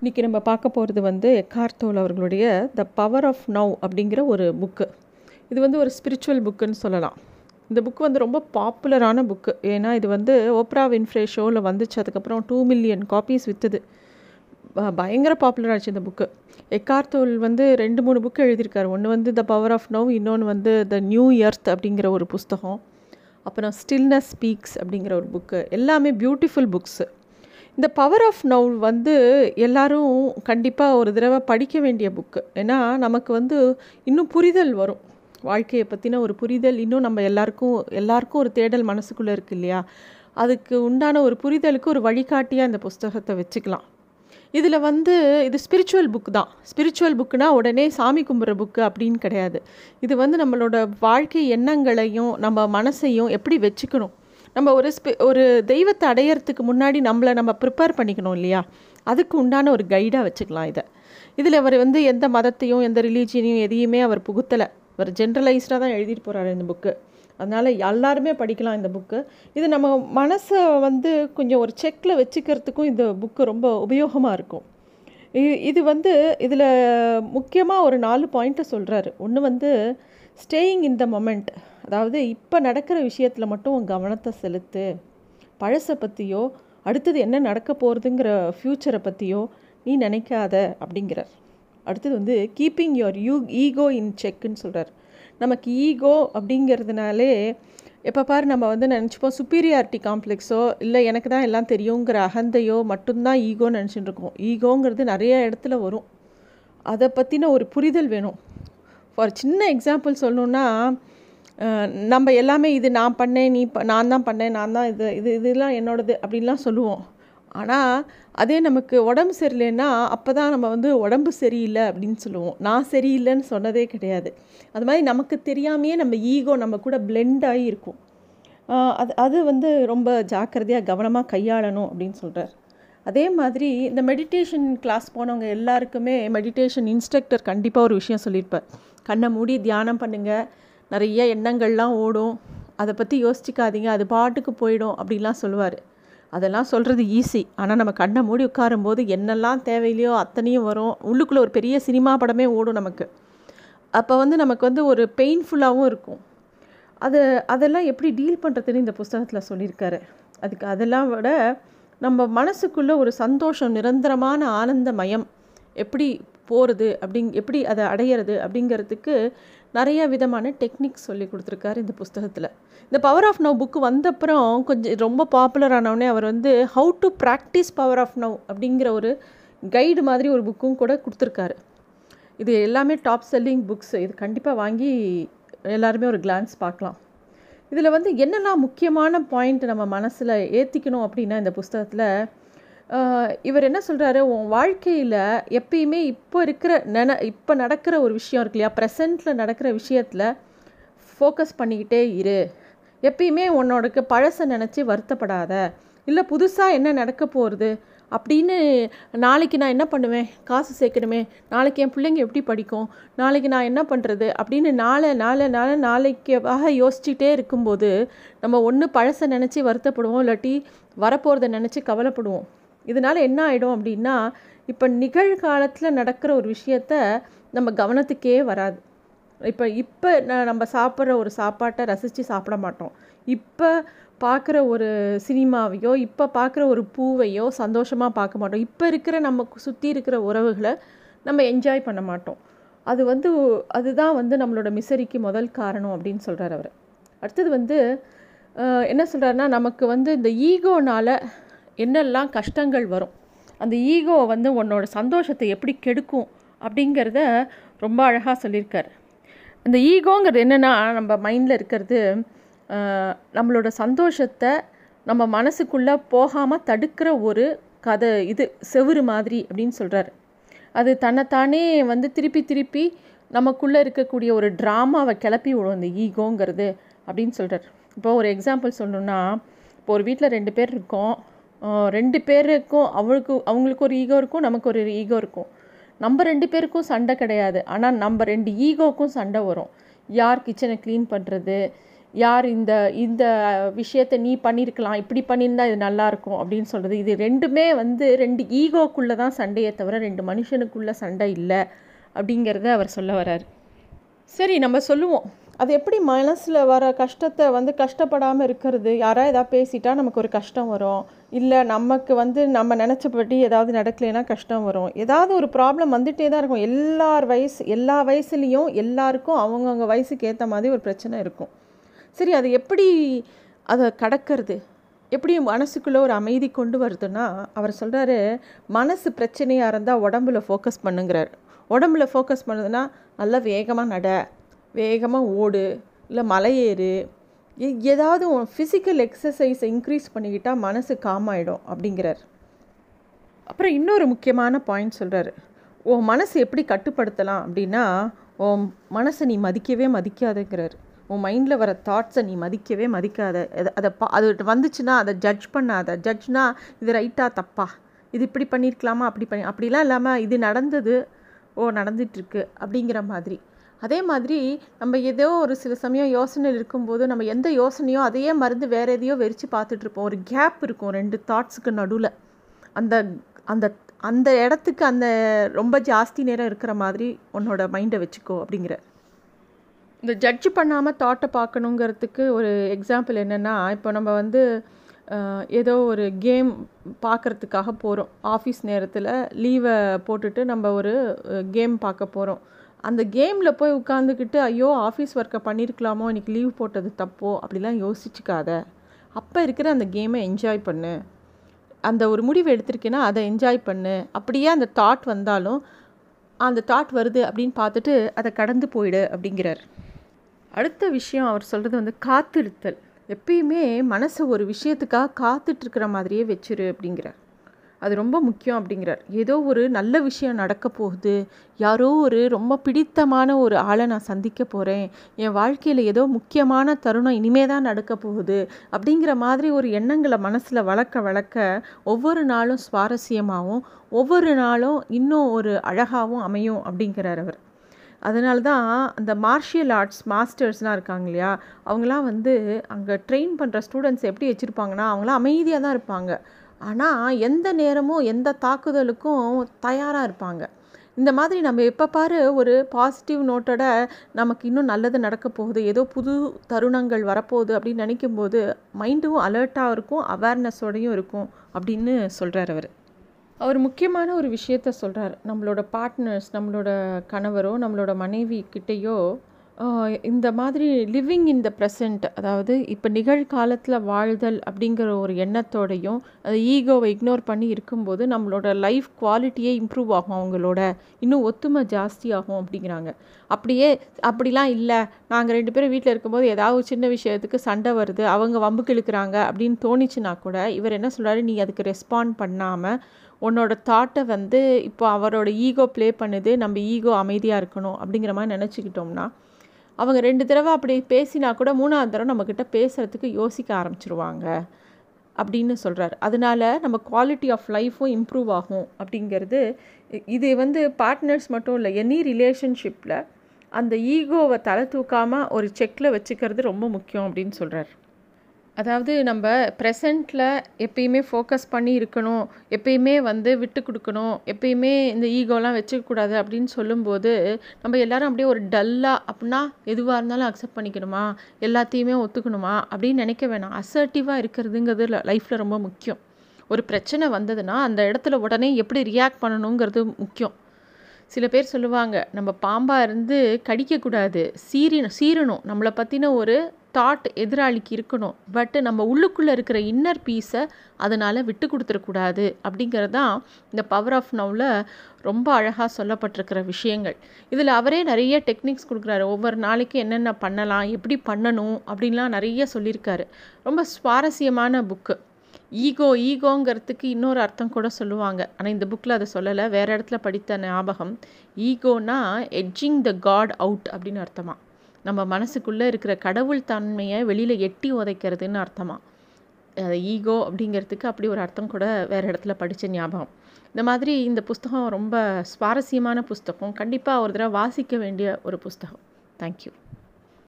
இன்றைக்கி நம்ம பார்க்க போகிறது வந்து எக்கார்த்தோல் அவர்களுடைய த பவர் ஆஃப் நவ் அப்படிங்கிற ஒரு புக்கு இது வந்து ஒரு ஸ்பிரிச்சுவல் புக்குன்னு சொல்லலாம். இந்த புக்கு வந்து ரொம்ப பாப்புலரான புக்கு ஏன்னா இது வந்து ஓப்ரா வின்ஃப்ரே ஷோவில் வந்துச்சு. அதுக்கப்புறம் டூ மில்லியன் காப்பீஸ் விற்றுது பயங்கர பாப்புலர் ஆச்சு இந்த புக்கு எக்கார்த்தோல் வந்து ரெண்டு மூணு புக்கு எழுதியிருக்காரு. ஒன்று வந்து த பவர் ஆஃப் நவ் இன்னொன்று வந்து த நியூ இயர்த் அப்படிங்கிற ஒரு புஸ்தகம். அப்புறம் ஸ்டில்னஸ் ஸ்பீக்ஸ் அப்படிங்கிற ஒரு புக்கு எல்லாமே பியூட்டிஃபுல் புக்ஸு இந்த பவர் ஆஃப் நவ் வந்து எல்லோரும் கண்டிப்பாக ஒரு தடவை படிக்க வேண்டிய புக்கு ஏன்னா நமக்கு வந்து இன்னும் புரிதல் வரும். வாழ்க்கையை பற்றின ஒரு புரிதல் இன்னும் நம்ம எல்லாருக்கும் எல்லாருக்கும் ஒரு தேடல் மனசுக்குள்ளே இருக்கு இல்லையா? அதுக்கு உண்டான ஒரு புரிதலுக்கு ஒரு வழிகாட்டியாக இந்த புஸ்தகத்தை வச்சுக்கலாம். இதில் வந்து இது ஸ்பிரிச்சுவல் புக் தான். ஸ்பிரிச்சுவல் புக்குனா உடனே சாமி கும்பிட்ற புக்கு அப்படின்னு கிடையாது. இது வந்து நம்மளோட வாழ்க்கை எண்ணங்களையும் நம்ம மனசையும் எப்படி வச்சுக்கணும்? நம்ம ஒரு ஸ்பி ஒரு தெய்வத்தை அடையிறதுக்கு முன்னாடி நம்மளை நம்ம ப்ரிப்பேர் பண்ணிக்கணும் இல்லையா? அதுக்கு உண்டான ஒரு கைடாக வச்சுக்கலாம் இதை. இதில் அவர் வந்து எந்த மதத்தையும் எந்த ரிலீஜியனையும் எதையுமே அவர் புகுத்தலை. அவர் ஜென்ரலைஸ்டாக தான் எழுதிட்டு போகிறாரு இந்த புக்கு அதனால் எல்லாருமே படிக்கலாம் இந்த புக்கு இது நம்ம மனசை வந்து கொஞ்சம் ஒரு செக்கில் வச்சுக்கிறதுக்கும் இந்த புக்கு ரொம்ப உபயோகமாக இருக்கும். இது வந்து இதில் முக்கியமாக ஒரு நாலு பாயிண்ட்டை சொல்கிறாரு ஒன்று வந்து ஸ்டேயிங் இன் த மொமெண்ட் அதாவது இப்போ நடக்கிற விஷயத்தில் மட்டும் உன் கவனத்தை செலுத்து. பழசை பற்றியோ அடுத்தது என்ன நடக்க போகிறதுங்கிற ஃப்யூச்சரை பற்றியோ நீ நினைக்காத அப்படிங்கிறார் அடுத்தது வந்து keeping your you ego in செக்குன்னு சொல்கிறார் நமக்கு ஈகோ அப்படிங்கிறதுனாலே எப்போ பாரு நம்ம வந்து நினச்சிப்போம் சுப்பீரியாரிட்டி காம்ப்ளெக்ஸோ இல்லை எனக்கு தான் எல்லாம் தெரியுங்கிற அகந்தையோ மட்டும்தான் ஈகோன்னு நினச்சிட்டு இருக்கோம். ஈகோங்கிறது நிறைய இடத்துல வரும். அதை பற்றின ஒரு புரிதல் வேணும். ஃபார் சின்ன எக்ஸாம்பிள் சொல்லணுன்னா நம்ம எல்லாமே இது நான் பண்ணேன் நீ நான் தான் பண்ணேன் நான் தான் இது இது இதெல்லாம் என்னோடது அப்படின்லாம் சொல்லுவோம். ஆனால் அதே நமக்கு உடம்பு சரியில்லைன்னா அப்போ தான் நம்ம வந்து உடம்பு சரியில்லை அப்படின்னு சொல்லுவோம். நான் சரியில்லைன்னு சொன்னதே கிடையாது. அது மாதிரி நமக்கு தெரியாமையே நம்ம ஈகோ நம்ம கூட பிளெண்ட் ஆகி இருக்கும். அது அது வந்து ரொம்ப ஜாக்கிரதையாக கவனமாக கையாளணும் அப்படின்னு சொல்கிறார் அதே மாதிரி இந்த மெடிடேஷன் கிளாஸ் போனவங்க எல்லாருக்குமே மெடிடேஷன் இன்ஸ்ட்ரக்டர் கண்டிப்பாக ஒரு விஷயம் சொல்லியிருப்பார். கண்ணை மூடி தியானம் பண்ணுங்கள் நிறைய எண்ணங்கள்லாம் ஓடும். அதை பற்றி யோசிச்சிக்காதீங்க. அது பாட்டுக்கு போயிடும் அப்படிலாம் சொல்லுவார். அதெல்லாம் சொல்கிறது ஈஸி ஆனால் நம்ம கண்ணை மூடி உட்காரும்போது என்னெல்லாம் தேவையில்லையோ அத்தனையும் வரும். உள்ளுக்குள்ளே ஒரு பெரிய சினிமா படமே ஓடும் நமக்கு. அப்போ வந்து நமக்கு வந்து ஒரு பெயின்ஃபுல்லாகவும் இருக்கும். அது அதெல்லாம் எப்படி டீல் பண்ணுறதுன்னு இந்த புஸ்தகத்தில் சொல்லியிருக்காரு. அதுக்கு அதெல்லாம் விட நம்ம மனசுக்குள்ளே ஒரு சந்தோஷம் நிரந்தரமான ஆனந்த மயம் எப்படி போகிறது அப்படிங் எப்படி அதை அடையிறது அப்படிங்கிறதுக்கு நிறைய விதமான டெக்னிக்ஸ் சொல்லி கொடுத்துருக்காரு இந்த புஸ்தகத்தில். இந்த பவர் ஆஃப் நவ் புக்கு வந்தப்புறம் கொஞ்சம் ரொம்ப பாப்புலர் ஆனவுடனே அவர் வந்து how to practice Power of Now அப்படிங்கிற ஒரு கைடு மாதிரி ஒரு புக்கும் கூட கொடுத்துருக்காரு. இது எல்லாமே டாப் செல்லிங் புக்ஸ் இது கண்டிப்பாக வாங்கி எல்லாருமே ஒரு கிளான்ஸ் பார்க்கலாம். இதில் வந்து என்னெல்லாம் முக்கியமான பாயிண்ட் நம்ம மனசில் ஏற்றிக்கணும் அப்படின்னா இந்த புஸ்தகத்தில் இவர் என்ன சொல்கிறாரு உன் வாழ்க்கையில் எப்பயுமே இப்போ இருக்கிற நென இப்போ நடக்கிற ஒரு விஷயம் இருக்கு இல்லையா? ப்ரெசண்ட்டில் நடக்கிற விஷயத்தில் ஃபோக்கஸ் பண்ணிக்கிட்டே இரு. எப்பயுமே உன்னோடக்கு பழசை நினச்சி வருத்தப்படாத. இல்லை புதுசாக என்ன நடக்க போகிறது அப்படின்னு நாளைக்கு நான் என்ன பண்ணுவேன்? காசு சேர்க்கணுமே. நாளைக்கு என் பிள்ளைங்க எப்படி படிக்கும்? நாளைக்கு நான் என்ன பண்ணுறது அப்படின்னு நாளை நாளை நாளை நாளைக்காக யோசிச்சுட்டே இருக்கும்போது நம்ம ஒன்று பழசை நினச்சி வருத்தப்படுவோம். இல்லாட்டி வரப்போகிறத நினச்சி கவலைப்படுவோம். இதனால் என்ன ஆகிடும் அப்படின்னா இப்போ நிகழ்காலத்தில் நடக்கிற ஒரு விஷயத்த நம்ம கவனத்துக்கே வராது. இப்போ இப்போ நம்ம சாப்பிட்ற ஒரு சாப்பாட்டை ரசித்து சாப்பிட மாட்டோம். இப்போ பார்க்குற ஒரு சினிமாவையோ இப்போ பார்க்குற ஒரு பூவையோ சந்தோஷமாக பார்க்க மாட்டோம். இப்போ இருக்கிற நமக்கு சுற்றி இருக்கிற உறவுகளை நம்ம என்ஜாய் பண்ண மாட்டோம். அது வந்து அதுதான் வந்து நம்மளோட மிசரிக்கு முதல் காரணம் அப்படின்னு சொல்கிறார் அவர். அடுத்தது வந்து என்ன சொல்கிறாருன்னா நமக்கு வந்து இந்த ஈகோனால் என்னெல்லாம் கஷ்டங்கள் வரும். அந்த ஈகோ வந்து உன்னோட சந்தோஷத்தை எப்படி கெடுக்கும் அப்படிங்கிறத ரொம்ப அழகாக சொல்லியிருக்கார். அந்த ஈகோங்கிறது என்னென்னா நம்ம மைண்டில் இருக்கிறது நம்மளோட சந்தோஷத்தை நம்ம மனசுக்குள்ளே போகாமல் தடுக்கிற ஒரு கதை இது செவுறு மாதிரி அப்படின்னு சொல்கிறாரு அது தன்னைத்தானே வந்து திருப்பி திருப்பி நமக்குள்ளே இருக்கக்கூடிய ஒரு ட்ராமாவை கிளப்பி விடும் இந்த ஈகோங்கிறது அப்படின்னு சொல்கிறார் இப்போ ஒரு எக்ஸாம்பிள் சொல்லணுன்னா இப்போ ஒரு வீட்டில் ரெண்டு பேர் இருக்கோம். ரெண்டு பேருக்கும் அவளுக்கு அவங்களுக்கு ஒரு ஈகோ இருக்கும் நமக்கு ஒரு ஈகோ இருக்கும். நம்ம ரெண்டு பேருக்கும் சண்டை கிடையாது. ஆனால் நம்ம ரெண்டு ஈகோக்கும் சண்டை வரும். யார் கிச்சனை க்ளீன் பண்ணுறது யார் இந்த இந்த விஷயத்தை நீ பண்ணியிருக்கலாம் இப்படி பண்ணியிருந்தா இது நல்லாயிருக்கும் அப்படின்னு சொல்கிறது இது ரெண்டுமே வந்து ரெண்டு ஈகோக்குள்ளே தான் சண்டையை தவிர ரெண்டு மனுஷனுக்குள்ளே சண்டை இல்லை அப்படிங்கிறத அவர் சொல்ல வர்றார். சரி நம்ம சொல்லுவோம். அது எப்படி மனசில் வர கஷ்டத்தை வந்து கஷ்டப்படாமல் இருக்கிறது? யாராவது ஏதாவது பேசிட்டா நமக்கு ஒரு கஷ்டம் வரும். இல்லை நமக்கு வந்து நம்ம நினச்சபடி ஏதாவது நடக்கலைன்னா கஷ்டம் வரும். ஏதாவது ஒரு ப்ராப்ளம் வந்துகிட்டே தான் இருக்கும். எல்லார் வயசு எல்லா வயசுலேயும் எல்லாருக்கும் அவங்கவுங்க வயசுக்கு ஏற்ற மாதிரி ஒரு பிரச்சனை இருக்கும். சரி அது எப்படி அதை கடக்கிறது? எப்படி மனசுக்குள்ளே ஒரு அமைதி கொண்டு வருதுன்னா அவர் சொல்கிறாரு மனசு பிரச்சனையாக இருந்தால் உடம்புல ஃபோக்கஸ் பண்ணுங்கிறார். உடம்புல ஃபோக்கஸ் பண்ணுதுன்னா நல்லா வேகமாக நட. வேகமாக ஓடு இல்லை மலையேறு ஏதாவது ஃபிசிக்கல் எக்ஸசைஸை இன்க்ரீஸ் பண்ணிக்கிட்டால் மனசு காம் ஆகிடும் அப்படிங்கிறார். அப்புறம் இன்னொரு முக்கியமான பாயிண்ட் சொல்கிறார் உன் மனசு எப்படி கட்டுப்படுத்தலாம் அப்படின்னா உன் மனசை நீ மதிக்கவே மதிக்காதுங்கிறார். உன் மைண்டில் வர தாட்ஸை நீ மதிக்கவே மதிக்காத. அதை பா அது வந்துச்சுன்னா அதை ஜட்ஜ் பண்ணாத. ஜட்ஜ்னா இது ரைட்டாக தப்பா? இது இப்படி பண்ணியிருக்கலாமா அப்படி பண்ணி அப்படிலாம் இல்லாமல் இது நடந்தது ஓ நடந்துகிட்ருக்கு அப்படிங்கிற மாதிரி. அதே மாதிரி நம்ம ஏதோ ஒரு சில சமயம் யோசனையில் இருக்கும்போது நம்ம எந்த யோசனையோ அதையே மருந்து வேறு எதையோ வெறிச்சு பார்த்துட்ருப்போம் ஒரு கேப் இருக்கும் ரெண்டு தாட்ஸுக்கு நடுவில். அந்த அந்த அந்த இடத்துக்கு அந்த ரொம்ப ஜாஸ்தி நேரம் இருக்கிற மாதிரி உன்னோட மைண்டை வச்சுக்கோ அப்படிங்கிற. இந்த ஜட்ஜ் பண்ணாமல் தாட்டை பார்க்கணுங்கிறதுக்கு ஒரு எக்ஸாம்பிள் என்னென்னா இப்போ நம்ம வந்து ஏதோ ஒரு கேம் பார்க்குறதுக்காக போகிறோம் ஆஃபீஸ் நேரத்தில் லீவை போட்டுட்டு நம்ம ஒரு கேம் பார்க்க போகிறோம் அந்த கேமில் போய் உட்காந்துக்கிட்டு ஐயோ ஆஃபீஸ் ஒர்க்கை பண்ணியிருக்கலாமோ இன்றைக்கி லீவ் போட்டது தப்போ அப்படிலாம் யோசிச்சுக்காத. அப்போ இருக்கிற அந்த கேமை என்ஜாய் பண்ணு. அந்த ஒரு முடிவு எடுத்திருக்கேன்னா அதை என்ஜாய் பண்ணு. அப்படியே அந்த தாட் வந்தாலும் அந்த தாட் வருது அப்படின்னு பார்த்துட்டு அதை கடந்து போயிடு அப்படிங்கிறார். அடுத்த விஷயம் அவர் சொல்கிறது வந்து காத்திருத்தல். எப்பயுமே மனசை ஒரு விஷயத்துக்காக காத்துட்ருக்கிற மாதிரியே வச்சிரு அப்படிங்கிறார். அது ரொம்ப முக்கியம் அப்படிங்கிறார். ஏதோ ஒரு நல்ல விஷயம் நடக்க போகுது. யாரோ ஒரு ரொம்ப பிடித்தமான ஒரு ஆளை நான் சந்திக்க போகிறேன் என் வாழ்க்கையில் ஏதோ முக்கியமான தருணம் இனிமே தான் நடக்க போகுது அப்படிங்கிற மாதிரி ஒரு எண்ணங்களை மனசில் வளர்க்க வளர்க்க ஒவ்வொரு நாளும் சுவாரஸ்யமாகவும் ஒவ்வொரு நாளும் இன்னும் ஒரு அழகாகவும் அமையும் அப்படிங்கிறார் அவர். அதனால தான் அந்த மார்ஷியல் ஆர்ட்ஸ் மாஸ்டர்ஸ்லாம் இருக்காங்க இல்லையா அவங்களாம் வந்து அங்கே ட்ரெயின் பண்ணுற ஸ்டூடெண்ட்ஸ் எப்படி வச்சுருப்பாங்கன்னா அவங்களாம் அமைதியாக தான் இருப்பாங்க. ஆனால் எந்த நேரமும் எந்த தாக்குதலுக்கும் தயாராக இருப்பாங்க. இந்த மாதிரி நம்ம எப்போ பாரு ஒரு பாசிட்டிவ் நோட்டோட நமக்கு இன்னும் நல்லது நடக்க போகுது. ஏதோ புது தருணங்கள் வரப்போகுது அப்படின்னு நினைக்கும் போது மைண்டும் அலர்ட்டாக இருக்கும் அவேர்னஸோடையும் இருக்கும் அப்படின்னு சொல்கிறார் அவர். அவர் முக்கியமான ஒரு விஷயத்த சொல்கிறார் நம்மளோட பார்ட்னர்ஸ் நம்மளோட கணவரோ நம்மளோட மனைவி கிட்டேயோ இந்த மாதிரி லிவிங் இன் த ப்ரெசண்ட் அதாவது இப்போ நிகழ்காலத்தில் வாழ்தல் அப்படிங்கிற ஒரு எண்ணத்தோடையும் அது ஈகோவை இக்னோர் பண்ணி இருக்கும்போது நம்மளோட லைஃப் குவாலிட்டியே இம்ப்ரூவ் ஆகும் அவங்களோட. இன்னும் ஒத்துமை ஜாஸ்தி ஆகும் அப்படிங்கிறாங்க. அப்படியே அப்படிலாம் இல்லை. நாங்கள் ரெண்டு பேரும் வீட்டில் இருக்கும்போது ஏதாவது சின்ன விஷயத்துக்கு சண்டை வருது அவங்க வம்புக்கு இழுக்கிறாங்க அப்படின்னு தோணிச்சுன்னா கூட இவர் என்ன சொல்கிறாரு நீ அதுக்கு ரெஸ்பாண்ட் பண்ணாமல் உன்னோட தாட்டை வந்து இப்போ அவரோட ஈகோ ப்ளே பண்ணுது நம்ம ஈகோ அமைதியாக இருக்கணும் அப்படிங்கிற மாதிரி நினச்சிக்கிட்டோம்னா அவங்க ரெண்டு தடவை அப்படி பேசினா கூட மூணாவது தடவை நம்மக்கிட்ட பேசுகிறதுக்கு யோசிக்க ஆரம்பிச்சிருவாங்க அப்படின்னு சொல்கிறார் அதனால் நம்ம குவாலிட்டி ஆஃப் லைஃப்பும் இம்ப்ரூவ் ஆகும் அப்படிங்கிறது இது வந்து பார்ட்னர்ஸ் மட்டும் இல்லை எனி ரிலேஷன்ஷிப்பில் அந்த ஈகோவை தலை தூக்காமல் ஒரு செக்கில் வச்சுக்கிறது ரொம்ப முக்கியம் அப்படின்னு சொல்கிறார் அதாவது நம்ம ப்ரெசண்ட்டில் எப்பயுமே ஃபோக்கஸ் பண்ணி இருக்கணும் எப்பயுமே வந்து விட்டு கொடுக்கணும் எப்பயுமே இந்த ஈகோலாம் வச்சுக்கக்கூடாது அப்படின்னு சொல்லும்போது நம்ம எல்லோரும் அப்படியே ஒரு டல்லாக அப்படின்னா எதுவாக இருந்தாலும் அக்செப்ட் பண்ணிக்கணுமா? எல்லாத்தையுமே ஒத்துக்கணுமா? அப்படின்னு நினைக்க வேணாம். அசர்ட்டிவாக இருக்கிறதுங்கிறது லைஃப்பில் ரொம்ப முக்கியம். ஒரு பிரச்சனை வந்ததுன்னா அந்த இடத்துல உடனே எப்படி ரியாக்ட் பண்ணணுங்கிறது முக்கியம். சில பேர் சொல்லுவாங்க நம்ம பாம்பாக இருந்து கடிக்கக்கூடாது சீரி சீரணும் நம்மளை பற்றின ஒரு தாட் எதிராளிக்கு இருக்கணும். பட்டு நம்ம உள்ளுக்குள்ளே இருக்கிற இன்னர் பீஸை அதனால் விட்டு கொடுத்துடக்கூடாது அப்படிங்கிறது தான் இந்த பவர் ஆஃப் நவ்வில் ரொம்ப அழகாக சொல்லப்பட்டிருக்கிற விஷயங்கள். இதில் அவரே நிறைய டெக்னிக்ஸ் கொடுக்குறாரு. ஒவ்வொரு நாளைக்கு என்னென்ன பண்ணலாம் எப்படி பண்ணணும் அப்படின்லாம் நிறைய சொல்லியிருக்காரு. ரொம்ப சுவாரஸ்யமான புக்கு ஈகோ ஈகோங்கிறதுக்கு இன்னொரு அர்த்தம் கூட சொல்லுவாங்க. ஆனால் இந்த புக்கில் அதை சொல்லலை. வேறு இடத்துல படித்த ஞாபகம். ஈகோனா எட்ஜிங் த காட் அவுட் அப்படின்னு அர்த்தமாக நம்ம மனசுக்குள்ளே இருக்கிற கடவுள் தன்மையை வெளியில் எட்டி உதைக்கிறதுன்னு அர்த்தமாக ஈகோ அப்படிங்கிறதுக்கு அப்படி ஒரு அர்த்தம் கூட வேறு இடத்துல படித்த ஞாபகம். இந்த மாதிரி இந்த புஸ்தகம் ரொம்ப சுவாரஸ்யமான புஸ்தகம். கண்டிப்பாக ஒரு தடவை வாசிக்க வேண்டிய ஒரு புஸ்தகம். தேங்க்யூ